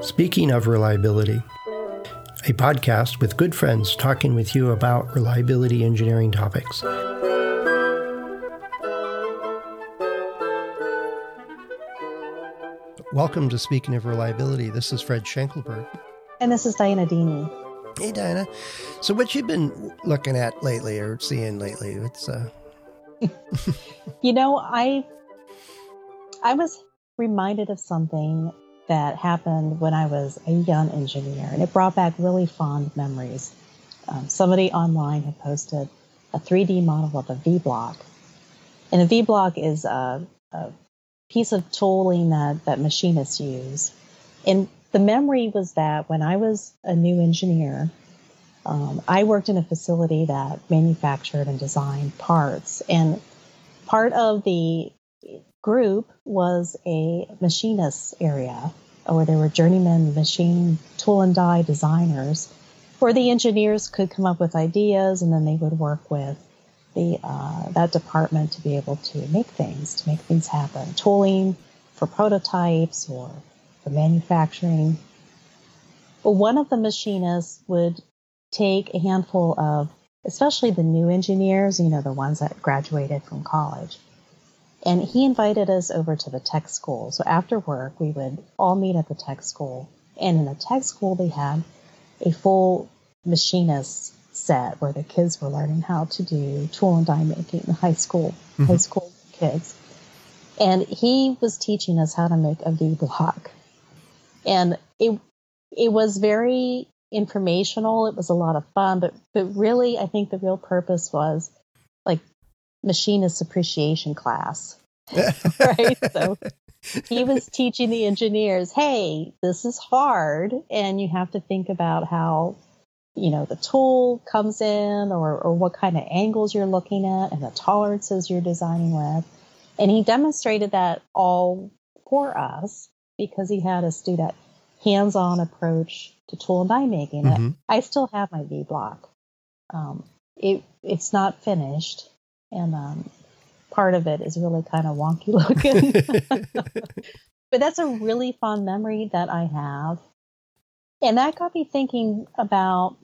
Speaking of reliability, a podcast with good friends talking with you about reliability engineering topics. Welcome to Speaking of Reliability. This is Fred Schenkelberg. And this is Dianna Deeney. Hey, Dianna. So, what you've been looking at lately or seeing lately? It's uh... you know, I I was reminded of something that happened when I was a young engineer, and it brought back really fond memories. Um, somebody online had posted a 3D model of a V block, and a V block is a, a piece of tooling that that machinists use. And the memory was that when I was a new engineer, um, I worked in a facility that manufactured and designed parts, and part of the group was a machinist area, where there were journeyman machine tool and die designers, where the engineers could come up with ideas and then they would work with the uh, that department to be able to make things, to make things happen, tooling for prototypes or for manufacturing. But one of the machinists would take a handful of, especially the new engineers, you know, the ones that graduated from college, and he invited us over to the tech school. So after work, we would all meet at the tech school. And in the tech school, they had a full machinist set where the kids were learning how to do tool and die making, the high school, mm-hmm. high school kids. And he was teaching us how to make a V block. And it, it was very informational. It was a lot of fun, but, but really, I think the real purpose was like machinist appreciation class. right? So he was teaching the engineers, hey, this is hard, and you have to think about how, you know, the tool comes in or, or what kind of angles you're looking at and the tolerances you're designing with. And he demonstrated that all for us because he had us do that hands on approach to tool and die making. Mm-hmm. I still have my V block. Um, it, it's not finished and um, part of it is really kind of wonky looking. but that's a really fond memory that I have. And that got me thinking about,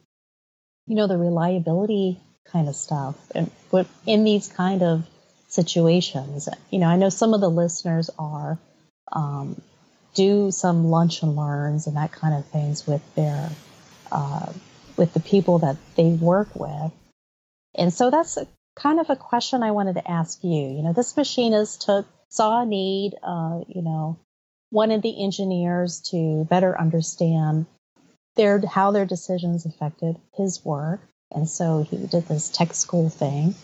you know, the reliability kind of stuff and what in these kind of situations. You know, I know some of the listeners are um, do some lunch and learns and that kind of things with their uh, with the people that they work with. And so that's kind of a question I wanted to ask you. You know, this machinist took saw a need, uh, you know, wanted the engineers to better understand their how their decisions affected his work, and so he did this tech school thing.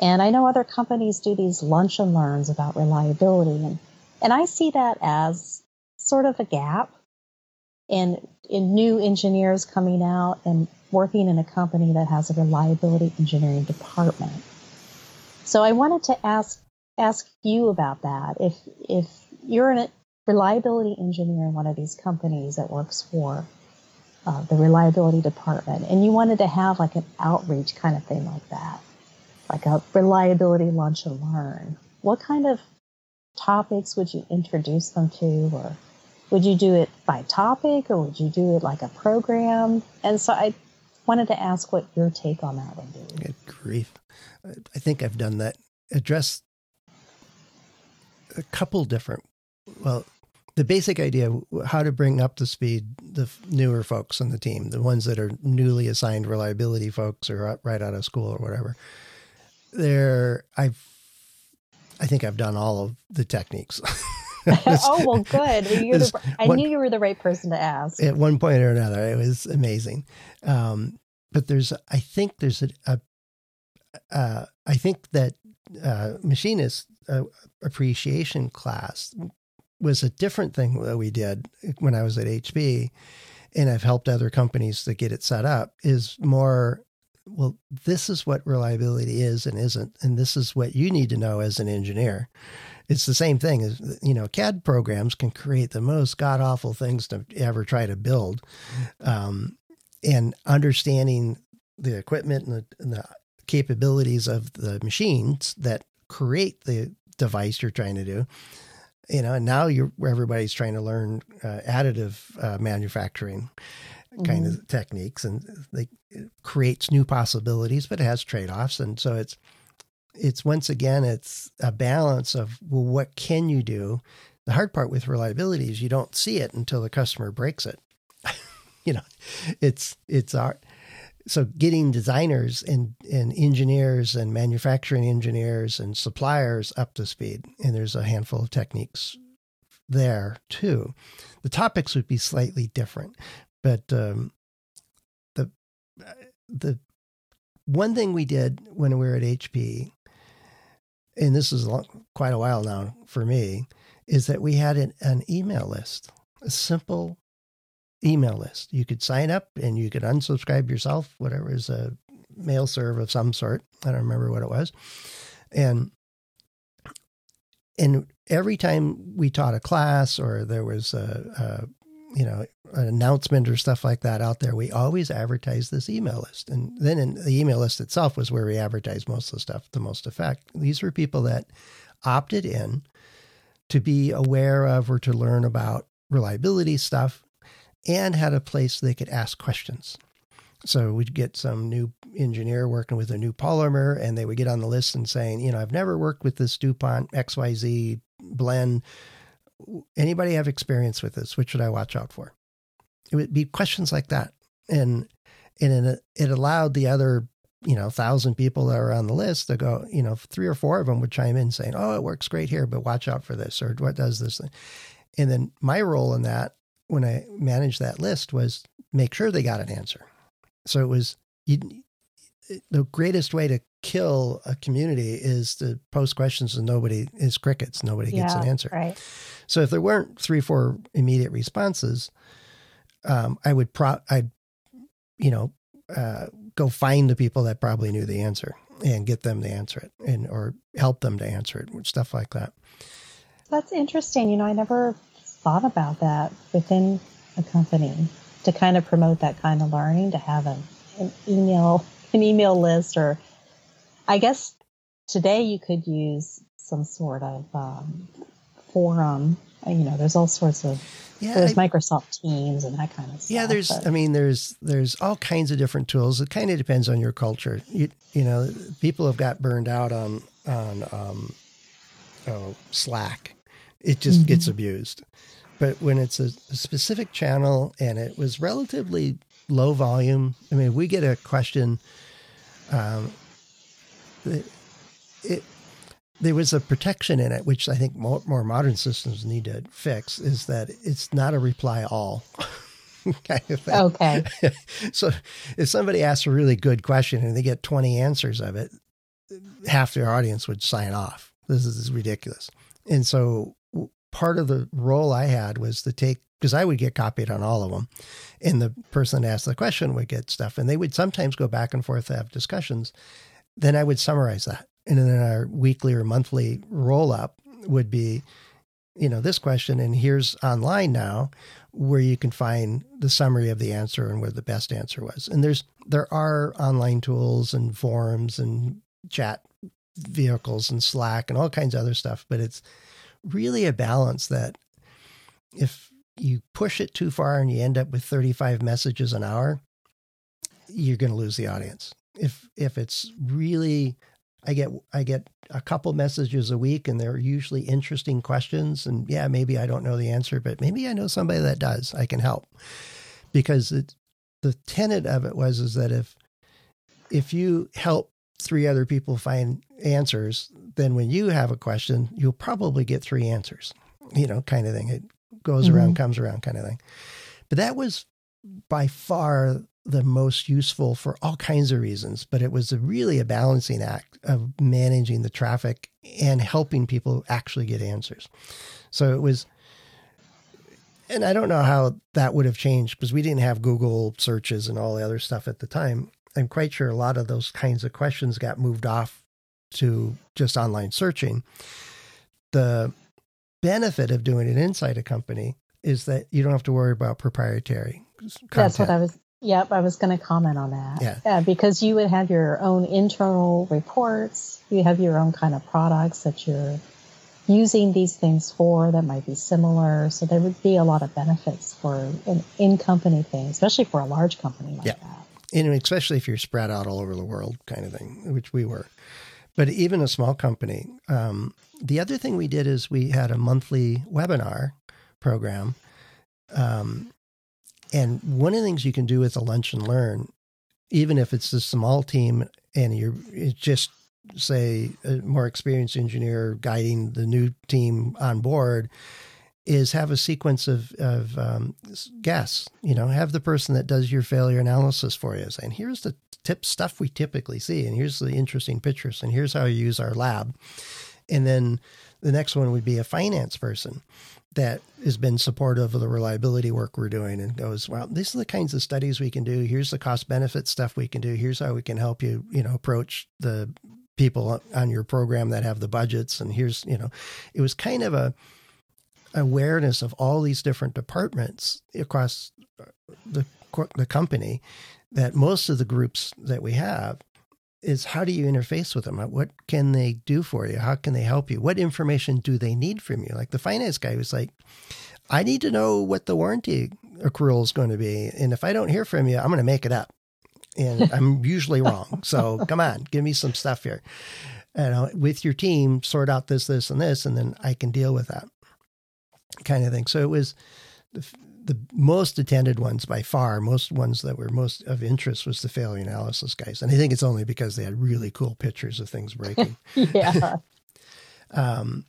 And I know other companies do these lunch and learns about reliability, and and I see that as sort of a gap in in new engineers coming out and working in a company that has a reliability engineering department. So I wanted to ask ask you about that. If if you're a reliability engineer in one of these companies that works for uh, the reliability department, and you wanted to have like an outreach kind of thing like that, like a reliability lunch and learn, what kind of topics would you introduce them to, or would you do it by topic, or would you do it like a program? And so I wanted to ask what your take on that would be. Good grief. I think I've done that. Address a couple different, well, the basic idea how to bring up to speed the newer folks on the team, the ones that are newly assigned reliability folks or right out of school or whatever. There, I've, I think I've done all of the techniques. oh well, good. The, I one, knew you were the right person to ask. At one point or another, it was amazing. Um, but there's, I think there's a, a uh, I think that uh, machinist uh, appreciation class was a different thing that we did when I was at HP, and I've helped other companies to get it set up. Is more well, this is what reliability is and isn't, and this is what you need to know as an engineer it's the same thing as you know cad programs can create the most god awful things to ever try to build um, and understanding the equipment and the, and the, capabilities of the machines that create the device you're trying to do. You know, and now you're everybody's trying to learn uh, additive uh, manufacturing kind mm-hmm. of techniques, and they, it creates new possibilities, but it has trade offs, and so it's it's once again it's a balance of well, what can you do? The hard part with reliability is you don't see it until the customer breaks it. you know, it's it's our so getting designers and, and engineers and manufacturing engineers and suppliers up to speed. And there's a handful of techniques there too. The topics would be slightly different, but um, the the one thing we did when we were at HP, and this is quite a while now for me, is that we had an, an email list, a simple email list. You could sign up and you could unsubscribe yourself, whatever is a mail serve of some sort. I don't remember what it was. And and every time we taught a class or there was a, a you know an announcement or stuff like that out there, we always advertised this email list. And then in the email list itself was where we advertised most of the stuff the most effect. These were people that opted in to be aware of or to learn about reliability stuff and had a place they could ask questions. So we'd get some new engineer working with a new polymer, and they would get on the list and saying, you know, I've never worked with this DuPont XYZ blend. Anybody have experience with this? What should I watch out for? It would be questions like that. And and it allowed the other, you know, thousand people that are on the list to go, you know, three or four of them would chime in saying, oh, it works great here, but watch out for this, or what does this? Thing? And then my role in that when I managed that list was make sure they got an answer. So it was you, the greatest way to kill a community is to post questions and nobody is crickets. Nobody yeah, gets an answer. Right. So if there weren't three, four immediate responses, um, I would pro I'd you know uh, go find the people that probably knew the answer and get them to answer it and or help them to answer it, stuff like that. That's interesting. You know, I never thought about that within a company to kind of promote that kind of learning to have an, an email an email list or i guess today you could use some sort of um, forum you know there's all sorts of yeah, there's I, Microsoft Teams and that kind of stuff. Yeah, there's but. I mean there's there's all kinds of different tools. It kind of depends on your culture. You you know, people have got burned out on on um, oh, Slack. It just mm-hmm. gets abused. But when it's a, a specific channel and it was relatively low volume, I mean, we get a question. Um, it, it there was a protection in it, which I think more, more modern systems need to fix, is that it's not a reply all. kind of thing. Okay. so if somebody asks a really good question and they get 20 answers of it, half their audience would sign off. This is ridiculous. And so part of the role I had was to take because I would get copied on all of them, and the person that asked the question would get stuff, and they would sometimes go back and forth to have discussions. Then I would summarize that, and then our weekly or monthly roll up would be, you know, this question, and here's online now where you can find the summary of the answer and where the best answer was. And there's there are online tools and forums and chat vehicles and Slack and all kinds of other stuff, but it's really a balance that if you push it too far and you end up with 35 messages an hour, you're going to lose the audience. If if it's really I get I get a couple messages a week and they're usually interesting questions and yeah, maybe I don't know the answer, but maybe I know somebody that does. I can help. Because it, the tenet of it was is that if if you help three other people find answers, then when you have a question, you'll probably get three answers, you know, kind of thing. It goes mm-hmm. around, comes around, kind of thing. But that was by far the most useful for all kinds of reasons. But it was a really a balancing act of managing the traffic and helping people actually get answers. So it was, and I don't know how that would have changed because we didn't have Google searches and all the other stuff at the time. I'm quite sure a lot of those kinds of questions got moved off to just online searching. The benefit of doing it inside a company is that you don't have to worry about proprietary content. That's what I was Yep, I was going to comment on that. Yeah. yeah, because you would have your own internal reports, you have your own kind of products that you're using these things for that might be similar. So there would be a lot of benefits for an in company thing, especially for a large company like yeah. that. And especially if you're spread out all over the world, kind of thing, which we were. But even a small company. Um, the other thing we did is we had a monthly webinar program. Um, and one of the things you can do with a lunch and learn, even if it's a small team and you're just say a more experienced engineer guiding the new team on board is have a sequence of, of um, guests you know have the person that does your failure analysis for you saying here's the tip stuff we typically see and here's the interesting pictures and here's how you use our lab. And then the next one would be a finance person that has been supportive of the reliability work we're doing and goes, well, these are the kinds of studies we can do. Here's the cost benefit stuff we can do. Here's how we can help you, you know, approach the people on your program that have the budgets. And here's, you know, it was kind of a awareness of all these different departments across the the company that most of the groups that we have is how do you interface with them? What can they do for you? How can they help you? What information do they need from you? Like the finance guy was like, I need to know what the warranty accrual is going to be. And if I don't hear from you, I'm going to make it up. And I'm usually wrong. So come on, give me some stuff here. And uh, with your team, sort out this, this, and this, and then I can deal with that kind of thing. So it was the most attended ones by far, most ones that were most of interest was the failure analysis guys. And I think it's only because they had really cool pictures of things breaking. yeah. um,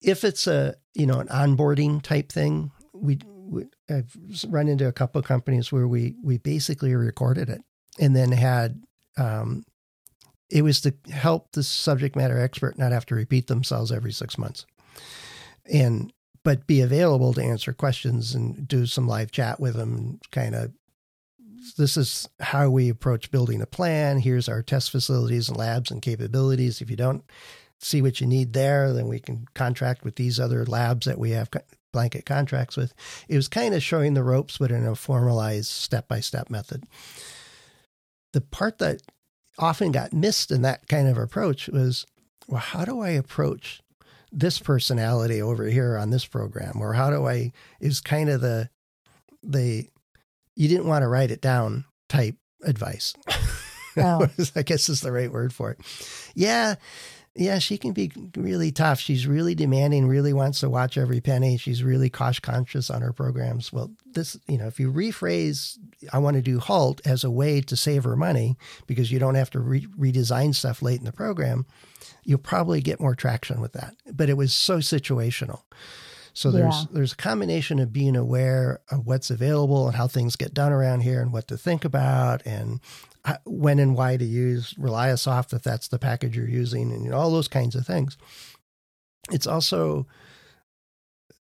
if it's a, you know, an onboarding type thing, we, we I've run into a couple of companies where we, we basically recorded it and then had, um, it was to help the subject matter expert not have to repeat themselves every six months. And but be available to answer questions and do some live chat with them. Kind of, this is how we approach building a plan. Here's our test facilities and labs and capabilities. If you don't see what you need there, then we can contract with these other labs that we have blanket contracts with. It was kind of showing the ropes, but in a formalized step by step method. The part that often got missed in that kind of approach was well, how do I approach this personality over here on this program? Or how do i is kind of the the you didn't want to write it down type advice. Oh. i guess is the right word for it. Yeah yeah she can be really tough she's really demanding really wants to watch every penny she's really cost conscious on her programs well this you know if you rephrase i want to do HALT as a way to save her money because you don't have to re- redesign stuff late in the program you'll probably get more traction with that. But it was so situational. So there's yeah. there's a combination of being aware of what's available and how things get done around here and what to think about and when and why to use Reliasoft if that's the package you're using and you know, all those kinds of things. It's also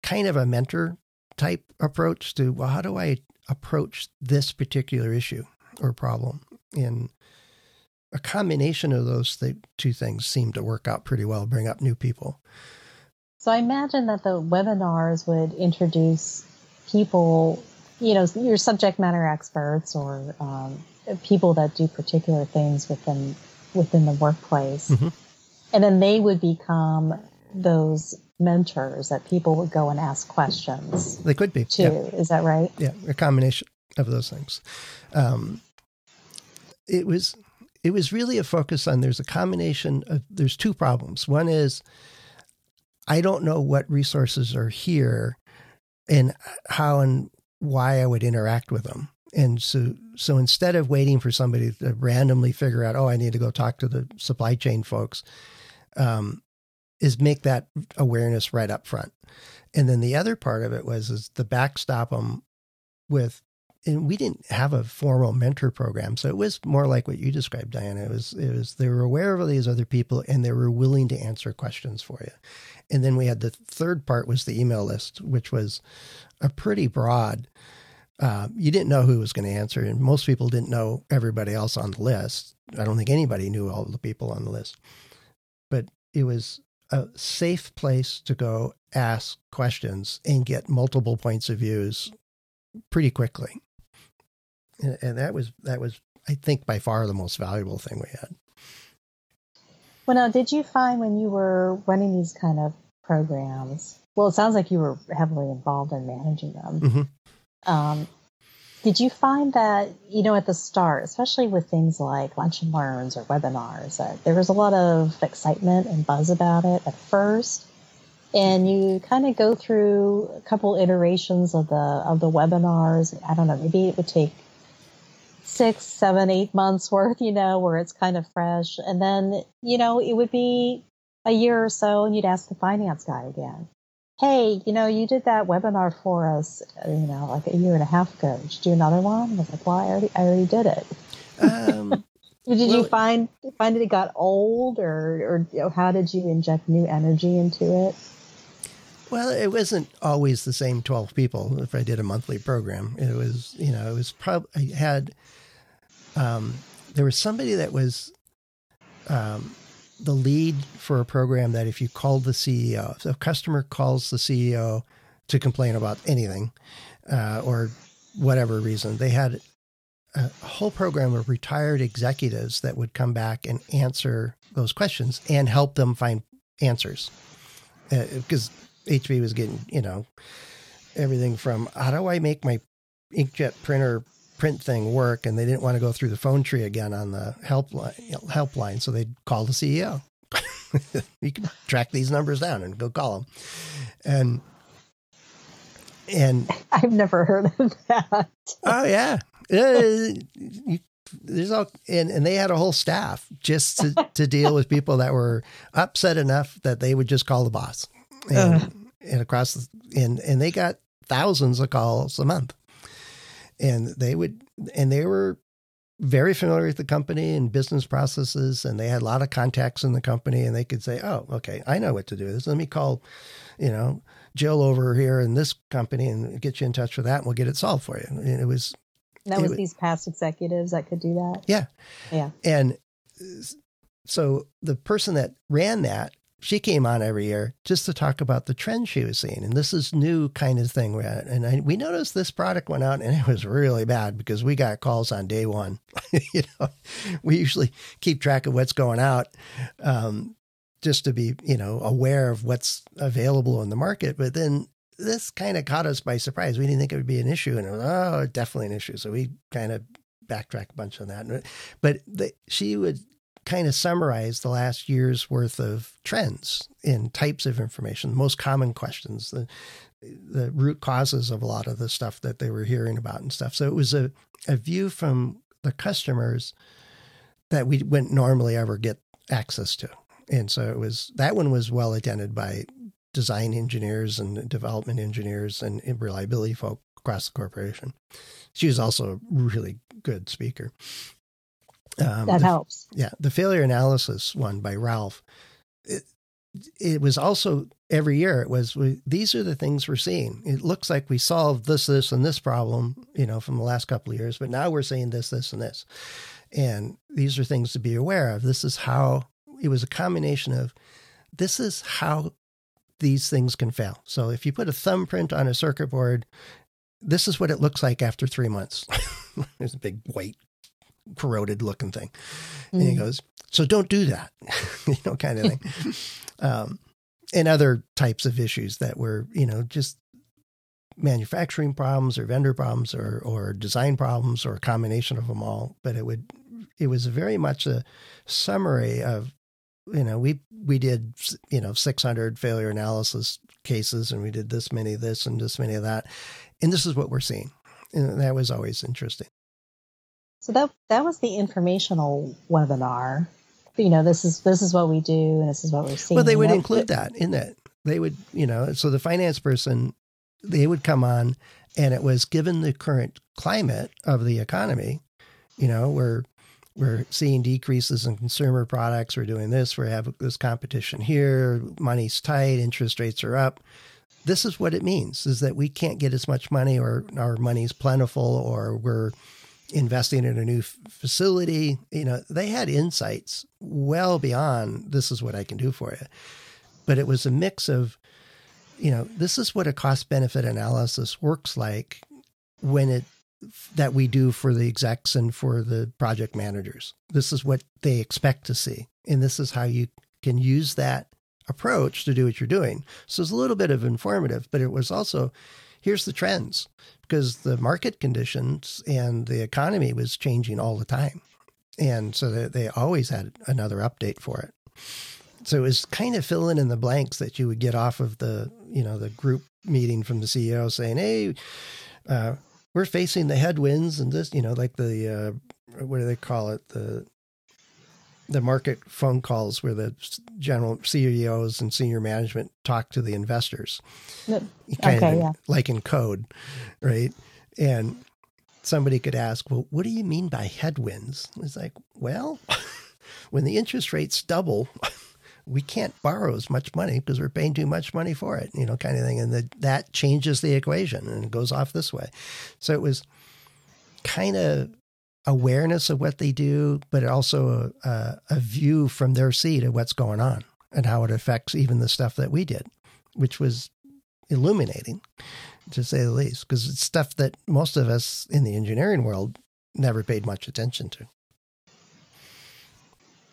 kind of a mentor type approach to well how do I approach this particular issue or problem and a combination of those th- two things seem to work out pretty well, bring up new people. So I imagine that the webinars would introduce people, you know, your subject matter experts or um, people that do particular things within within the workplace, mm-hmm. and then they would become those mentors that people would go and ask questions. They could be too. Yeah. Is that right? Yeah, a combination of those things. Um, it was it was really a focus on there's a combination of there's two problems. One is I don't know what resources are here and how and why I would interact with them. And so so instead of waiting for somebody to randomly figure out, oh, I need to go talk to the supply chain folks, um, is make that awareness right up front. And then the other part of it was is the backstop them with and we didn't have a formal mentor program, so it was more like what you described, Dianna. It was it was they were aware of these other people and they were willing to answer questions for you. And then we had the third part was the email list, which was a pretty broad. Uh, you didn't know who was going to answer, and most people didn't know everybody else on the list. I don't think anybody knew all the people on the list, but it was a safe place to go ask questions and get multiple points of views pretty quickly and, and that was that was I think by far the most valuable thing we had. Well, now, did you find when you were running these kind of programs? Well, it sounds like you were heavily involved in managing them. Mm-hmm. Um, did you find that you know at the start, especially with things like lunch and learns or webinars, that there was a lot of excitement and buzz about it at first, and you kind of go through a couple iterations of the of the webinars. I don't know, maybe it would take six, seven, eight months worth, you know, where it's kind of fresh. And then, you know, it would be a year or so and you'd ask the finance guy again. Hey, you know, you did that webinar for us, you know, like a year and a half ago. Did you do another one? I was like, well, I already, I already did it. Um, did well, you find find it got old, or or you know, how did you inject new energy into it? Well, it wasn't always the same 12 people if I did a monthly program. It was, you know, it was probably, I had, um, there was somebody that was um, the lead for a program that if you called the CEO, if a customer calls the CEO to complain about anything uh, or whatever reason, they had a whole program of retired executives that would come back and answer those questions and help them find answers. Because uh, HP was getting, you know, everything from how do I make my inkjet printer print thing work, and they didn't want to go through the phone tree again on the helpline, helpline, so they'd call the CEO. you can track these numbers down and go call them, and and I've never heard of that. oh yeah, uh, there's all and, and they had a whole staff just to, to deal with people that were upset enough that they would just call the boss and, uh. and across the, and and they got thousands of calls a month, and they would and they were very familiar with the company and business processes, and they had a lot of contacts in the company, and they could say, "Oh, okay, I know what to do. This let me call, you know, Jill over here in this company and get you in touch with that, and we'll get it solved for you." And it was that was, was these past executives that could do that. Yeah, yeah, and so the person that ran that she came on every year just to talk about the trends she was seeing. And this is new kind of thing. And I, we noticed this product went out and it was really bad because we got calls on day one. you know, we usually keep track of what's going out um, just to be, you know, aware of what's available in the market. But then this kind of caught us by surprise. We didn't think it would be an issue. And it was, oh, definitely an issue. So we kind of backtrack a bunch on that. But the, she would kind of summarize the last year's worth of trends in types of information, the most common questions, the the root causes of a lot of the stuff that they were hearing about and stuff. So it was a, a view from the customers that we wouldn't normally ever get access to. And so it was that one was well attended by design engineers and development engineers and reliability folk across the corporation. She was also a really good speaker. Um, that the, helps. Yeah, the failure analysis one by Ralph. It, it was also every year. It was we, these are the things we're seeing. It looks like we solved this, this, and this problem, you know, from the last couple of years, but now we're seeing this, this, and this, and these are things to be aware of. This is how it was a combination of this is how these things can fail. So if you put a thumbprint on a circuit board, this is what it looks like after three months. There's a big white corroded looking thing. Mm. And he mm. goes, so don't do that, you know, kind of thing. um, and other types of issues that were, you know, just manufacturing problems or vendor problems or, or design problems or a combination of them all. But it would, it was very much a summary of, you know, we, we did, you know, 600 failure analysis cases and we did this many of this and this many of that. And this is what we're seeing. And that was always interesting. So that that was the informational webinar. You know, this is this is what we do, and this is what we're seeing. Well, they would include that in that. They would, you know, so the finance person, they would come on, and it was given the current climate of the economy. You know, we're we're seeing decreases in consumer products. We're doing this. We have this competition here. Money's tight. Interest rates are up. This is what it means: is that we can't get as much money, or our money's plentiful, or we're investing in a new f- facility. You know, they had insights well beyond this is what I can do for you. But it was a mix of, you know, this is what a cost benefit analysis works like when it that we do for the execs and for the project managers. This is what they expect to see. And this is how you can use that approach to do what you're doing. So it's a little bit of informative, but it was also here's the trends because the market conditions and the economy was changing all the time. And so they, they always had another update for it. So it was kind of filling in the blanks that you would get off of the, you know, the group meeting from the CEO saying, Hey, uh, we're facing the headwinds and this, you know, like the, uh, what do they call it? The, the market phone calls where the general CEOs and senior management talk to the investors. Kind okay, of yeah. like in code, right? And somebody could ask, well, what do you mean by headwinds? It's like, well, when the interest rates double, we can't borrow as much money because we're paying too much money for it, you know, kind of thing. And the, that changes the equation and it goes off this way. So it was kind of awareness of what they do, but also a, a, view from their seat of what's going on and how it affects even the stuff that we did, which was illuminating to say the least, because it's stuff that most of us in the engineering world never paid much attention to.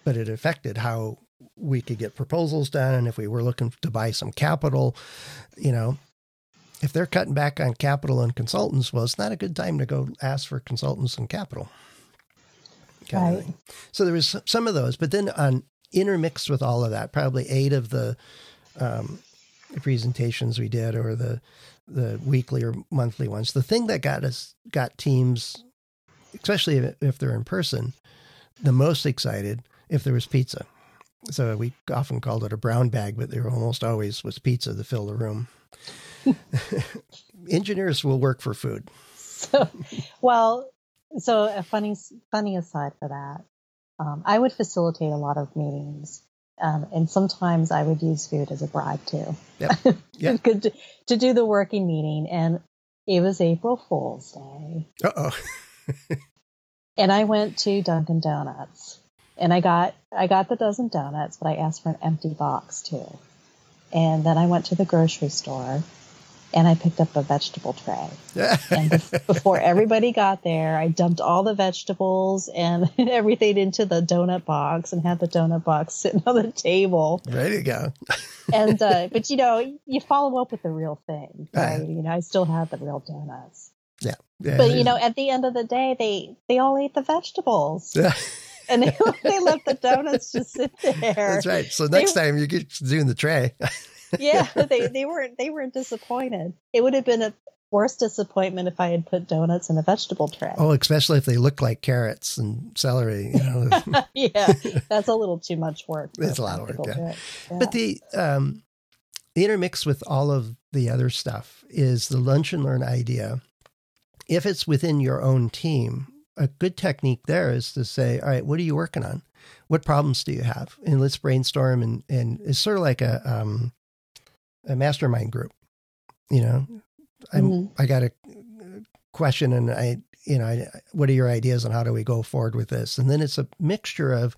But it affected how we could get proposals done. And if we were looking to buy some capital, you know, if they're cutting back on capital and consultants, well, it's not a good time to go ask for consultants and capital. Right. So there was some of those, but then on intermixed with all of that, probably eight of the um, presentations we did, or the the weekly or monthly ones. The thing that got us got teams, especially if, if they're in person, the most excited if there was pizza. So we often called it a brown bag, but there almost always was pizza to fill the room. Engineers will work for food. So, well, so a funny funny aside for that, um, I would facilitate a lot of meetings, um, and sometimes I would use food as a bribe too. Yep. Yep. to, to do the working meeting, and it was April Fool's Day. Uh oh. and I went to Dunkin' Donuts, and I got I got the dozen donuts, but I asked for an empty box too. And then I went to the grocery store and I picked up a vegetable tray. and before everybody got there, I dumped all the vegetables and everything into the donut box and had the donut box sitting on the table. Ready to go. and uh, but you know, you follow up with the real thing, right? Uh, you know, I still have the real donuts. Yeah. yeah but you know, at the end of the day, they they all ate the vegetables. Yeah. And they, they let the donuts just sit there. That's right. So next they, time you get doing the tray yeah, they they weren't they weren't disappointed. It would have been a worse disappointment if I had put donuts in a vegetable tray. Oh, especially if they look like carrots and celery. You know? yeah, that's a little too much work. It's a lot of work. Yeah. yeah. But the um, the intermix with all of the other stuff is the lunch and learn idea. If it's within your own team, a good technique there is to say, all right, what are you working on? What problems do you have? And let's brainstorm. And, and it's sort of like a, um, a mastermind group. You know, I'm mm-hmm. I got a question and I you know I, what are your ideas on how do we go forward with this? And then it's a mixture of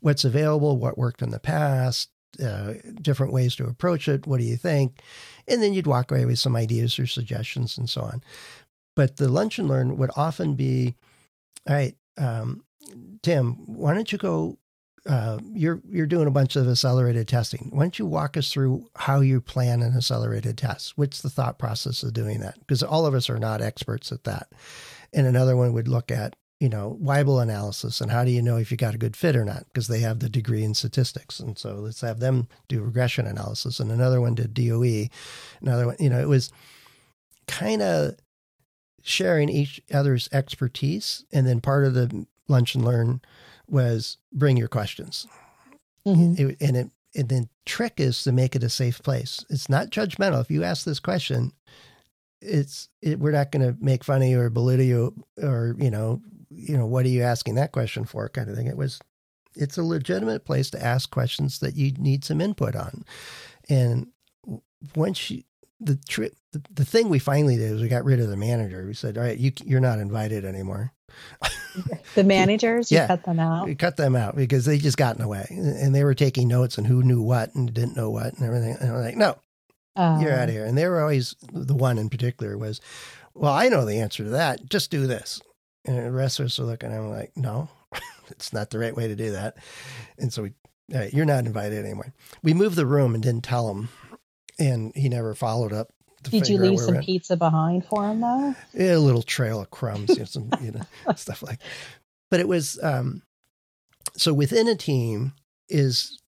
what's available, what worked in the past, uh, different ways to approach it. What do you think? And then you'd walk away with some ideas or suggestions and so on. But the lunch and learn would often be, all right, um, Tim, why don't you go uh, you're you're doing a bunch of accelerated testing. Why don't you walk us through how you plan an accelerated test? What's the thought process of doing that? Because all of us are not experts at that. And another one would look at you know Weibull analysis and how do you know if you got a good fit or not? Because they have the degree in statistics, and so let's have them do regression analysis. And another one did DOE. Another one, you know, it was kind of sharing each other's expertise, and then part of the lunch and learn was bring your questions. Mm-hmm. It, and it and the trick is to make it a safe place. It's not judgmental. If you ask this question, it's it, we're not going to make fun of you or belittle you or you know you know what are you asking that question for kind of thing. It was it's a legitimate place to ask questions that you need some input on, and once you the trip the, the thing we finally did is we got rid of the manager. We said, all right, you you're not invited anymore. the managers, yeah, cut them out. We cut them out because they just got in the way, and they were taking notes and who knew what and didn't know what and everything. And we're like, no, uh, you're out of here. And they were always the one in particular was, well, I know the answer to that. Just do this. And the rest of us are looking at him like, no, it's not the right way to do that. And so we, right, you're not invited anymore. We moved the room and didn't tell him. And he never followed up. Did you leave some pizza behind for him though? Yeah, a little trail of crumbs, you know, some, you know, stuff like. But it was um, so within a team is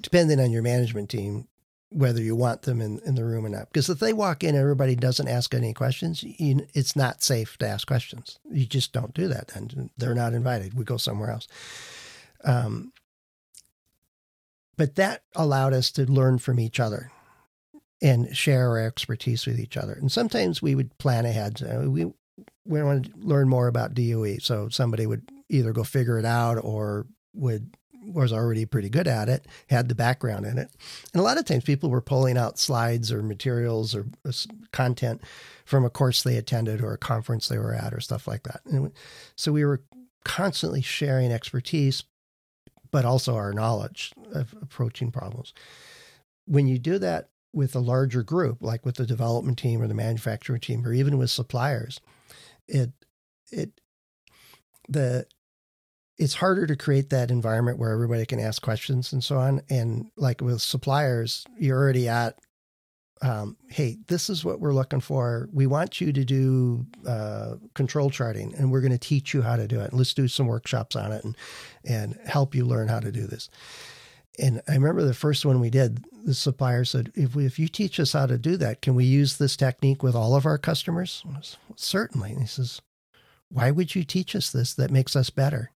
depending on your management team whether you want them in, in the room or not. Because if they walk in, everybody doesn't ask any questions. You, it's not safe to ask questions. You just don't do that. And they're not invited. We go somewhere else. Um, but that allowed us to learn from each other and share our expertise with each other. And sometimes we would plan ahead. Uh, we we want to learn more about DOE, so somebody would either go figure it out or would was already pretty good at it, had the background in it. And a lot of times people were pulling out slides or materials or uh, content from a course they attended or a conference they were at or stuff like that. And so we were constantly sharing expertise, but also our knowledge of approaching problems. When you do that with a larger group, like with the development team or the manufacturing team, or even with suppliers, it it the it's harder to create that environment where everybody can ask questions and so on. And like with suppliers, you're already at, um, hey, this is what we're looking for. We want you to do uh, control charting, and we're going to teach you how to do it. And let's do some workshops on it and and help you learn how to do this. And I remember the first one we did. The supplier said, "If we, if you teach us how to do that, can we use this technique with all of our customers?" Certainly. And he says, "Why would you teach us this? That makes us better."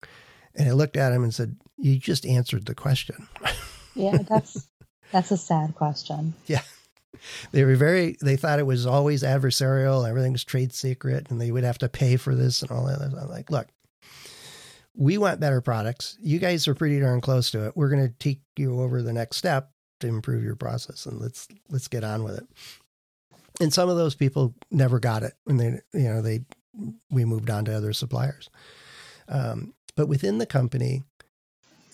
And I looked at him and said, "You just answered the question." yeah, that's that's a sad question. Yeah. They were very they thought it was always adversarial, everything was trade secret and they would have to pay for this and all that. I'm like, "Look, we want better products. You guys are pretty darn close to it. We're going to take you over the next step to improve your process and let's let's get on with it." And some of those people never got it and they you know, they we moved on to other suppliers. Um, but within the company,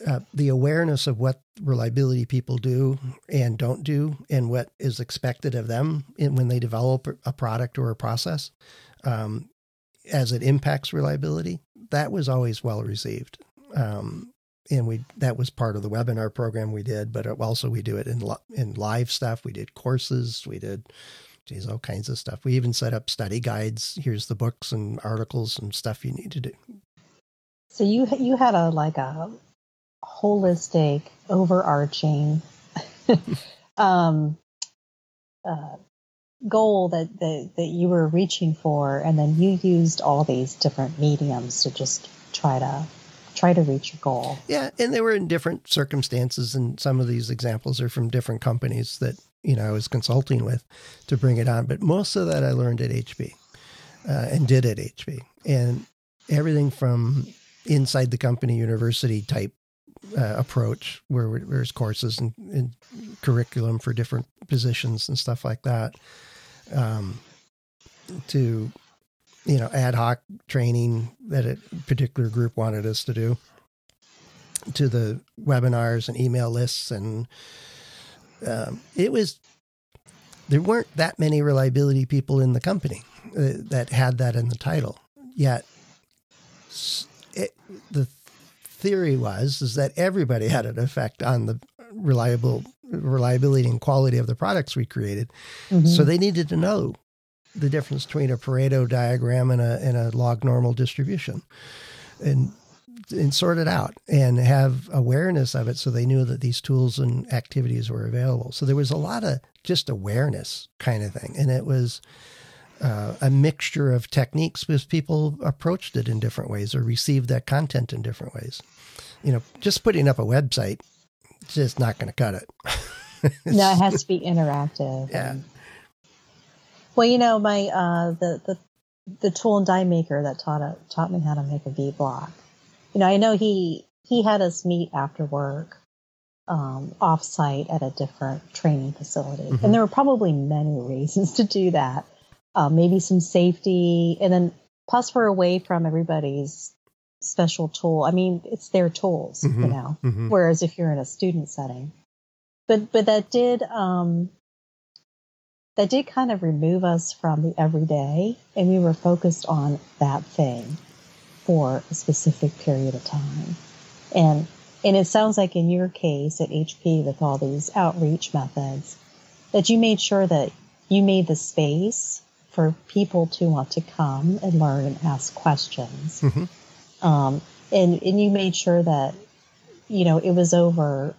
uh, the awareness of what reliability people do and don't do and what is expected of them in, when they develop a product or a process um, as it impacts reliability, that was always well received. Um, and we that was part of the webinar program we did, but also we do it in in live stuff. We did courses, we did geez, all kinds of stuff. We even set up study guides. Here's the books and articles and stuff you need to do, so you you had a like a holistic, overarching um, uh, goal that, that that you were reaching for, and then you used all these different mediums to just try to try to reach your goal. Yeah, and they were in different circumstances, and some of these examples are from different companies that you know I was consulting with to bring it on. But most of that I learned at HP uh, and did at HP, and everything from inside the company university type uh, approach where there's courses and, and, curriculum for different positions and stuff like that um, to you know ad hoc training that a particular group wanted us to do to the webinars and email lists and um, it was there weren't that many reliability people in the company uh, that had that in the title. Yet it, the theory was is that everybody had an effect on the reliable reliability and quality of the products we created. Mm-hmm. So they needed to know the difference between a Pareto diagram and a and a log normal distribution, and and sort it out and have awareness of it so they knew that these tools and activities were available. So there was a lot of just awareness kind of thing, and it was uh, a mixture of techniques because people approached it in different ways or received that content in different ways. You know, just putting up a website is just not going to cut it. no, it has to be interactive. Yeah. And, well, you know, my uh, the the the tool and die maker that taught a, taught me how to make a V block. You know, I know he he had us meet after work um, off site at a different training facility, mm-hmm. and there were probably many reasons to do that uh, maybe some safety, and then plus we're away from everybody's special tool. I mean, it's their tools, mm-hmm, you know. Mm-hmm. Whereas if you're in a student setting, but but that did um, that did kind of remove us from the everyday, and we were focused on that thing for a specific period of time. And and it sounds like in your case at HP with all these outreach methods, that you made sure that you made the space for people to want to come and learn and ask questions. Mm-hmm. Um, and, and you made sure that, you know, it was over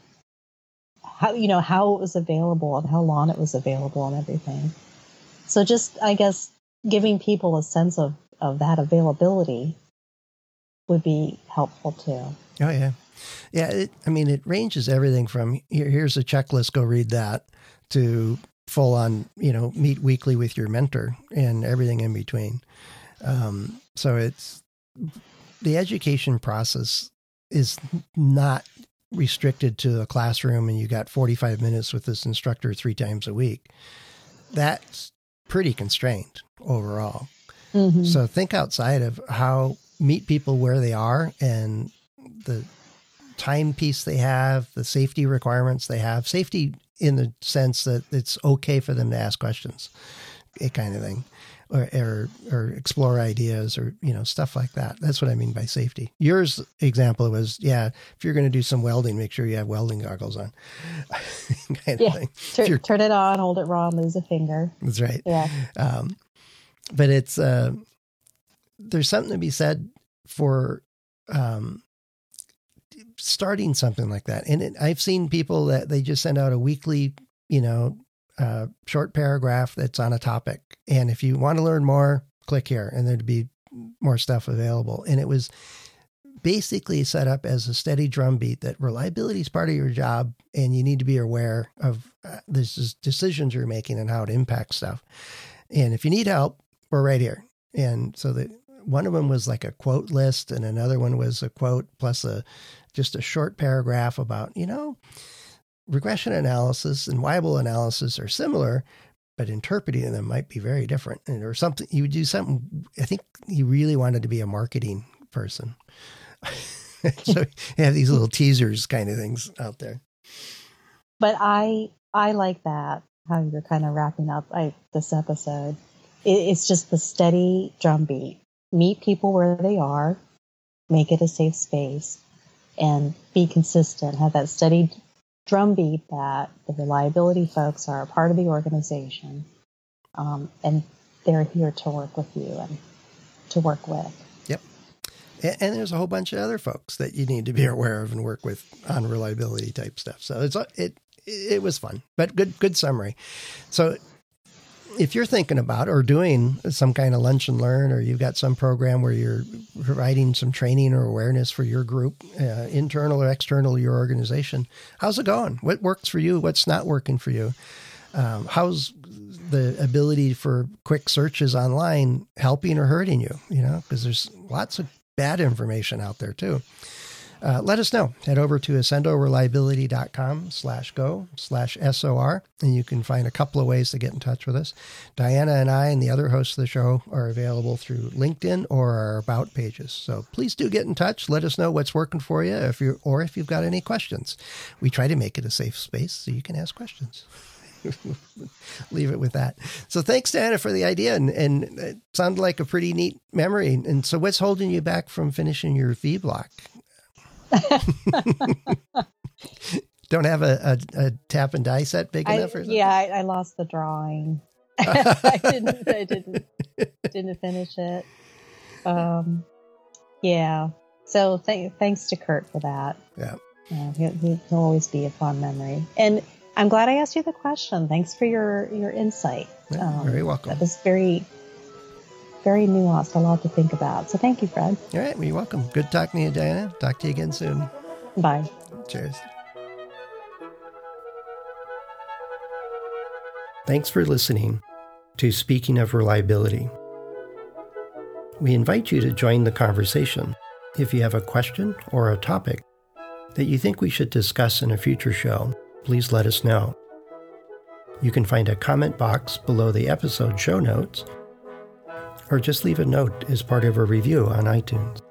how, you know, how it was available and how long it was available and everything. So just, I guess, giving people a sense of, of that availability would be helpful too. Oh, yeah. Yeah. It, I mean, it ranges everything from here, here's a checklist, go read that, to full on, you know, meet weekly with your mentor and everything in between. Um, so it's the education process is not restricted to a classroom and you got 45 minutes with this instructor three times a week. That's pretty constrained overall. Mm-hmm. So think outside of how meet people where they are and the time piece they have, the safety requirements they have. Safety in the sense that it's okay for them to ask questions, a kind of thing, or, or or explore ideas, or you know stuff like that. That's what I mean by safety. Yours example was, yeah, if you're going to do some welding, make sure you have welding goggles on. kind yeah, Tur- turn it on, hold it wrong, lose a finger. That's right. Yeah. Um, but it's uh, there's something to be said for um, starting something like that. And it, I've seen people that they just send out a weekly, you know, uh, short paragraph that's on a topic. And if you want to learn more, click here and there'd be more stuff available. And it was basically set up as a steady drumbeat that reliability is part of your job and you need to be aware of uh, this decisions you're making and how it impacts stuff. And if you need help, we're right here. And so that one of them was like a quote list and another one was a quote plus a just a short paragraph about, you know, regression analysis and Weibull analysis are similar, but interpreting them might be very different. And or something you would do something. I think he really wanted to be a marketing person, so you have these little teasers kind of things out there. But I I like that how you're kind of wrapping up I, this episode. It, it's just the steady drumbeat. Meet people where they are, make it a safe space, and be consistent, have that steady drumbeat that the reliability folks are a part of the organization um, and they're here to work with you and to work with. Yep. And, there's a whole bunch of other folks that you need to be aware of and work with on reliability type stuff. So it's it it was fun, but good good summary. So if you're thinking about or doing some kind of lunch and learn, or you've got some program where you're providing some training or awareness for your group, uh, internal or external your organization, how's it going? What works for you? What's not working for you? Um, how's the ability for quick searches online helping or hurting you? You know, because there's lots of bad information out there too uh, let us know. Head over to accendoreliability.com slash go slash SOR, and you can find a couple of ways to get in touch with us. Dianna and I and the other hosts of the show are available through LinkedIn or our About pages. So please do get in touch. Let us know what's working for you if you or if you've got any questions. We try to make it a safe space so you can ask questions. leave it with that. So thanks, Dianna, for the idea, and, and it sounded like a pretty neat memory. And so, what's holding you back from finishing your V block? Don't have a, a, a, tap and die set big enough, or Yeah, I, I, lost the drawing. I didn't. I didn't. Didn't finish it. Um, yeah. So th- thanks to Kurt for that. Yeah. Uh, he'll, he'll always be a fond memory. And I'm glad I asked you the question. Thanks for your your insight. Yeah, um, very welcome. That was very very nuanced, a lot to think about. So thank you, Fred. All right. Well, you're welcome. Good talking to you, Dianna. Talk to you again soon. Bye. Cheers. Thanks for listening to Speaking of Reliability. We invite you to join the conversation. If you have a question or a topic that you think we should discuss in a future show, please let us know. You can find a comment box below the episode show notes or just leave a note as part of a review on iTunes.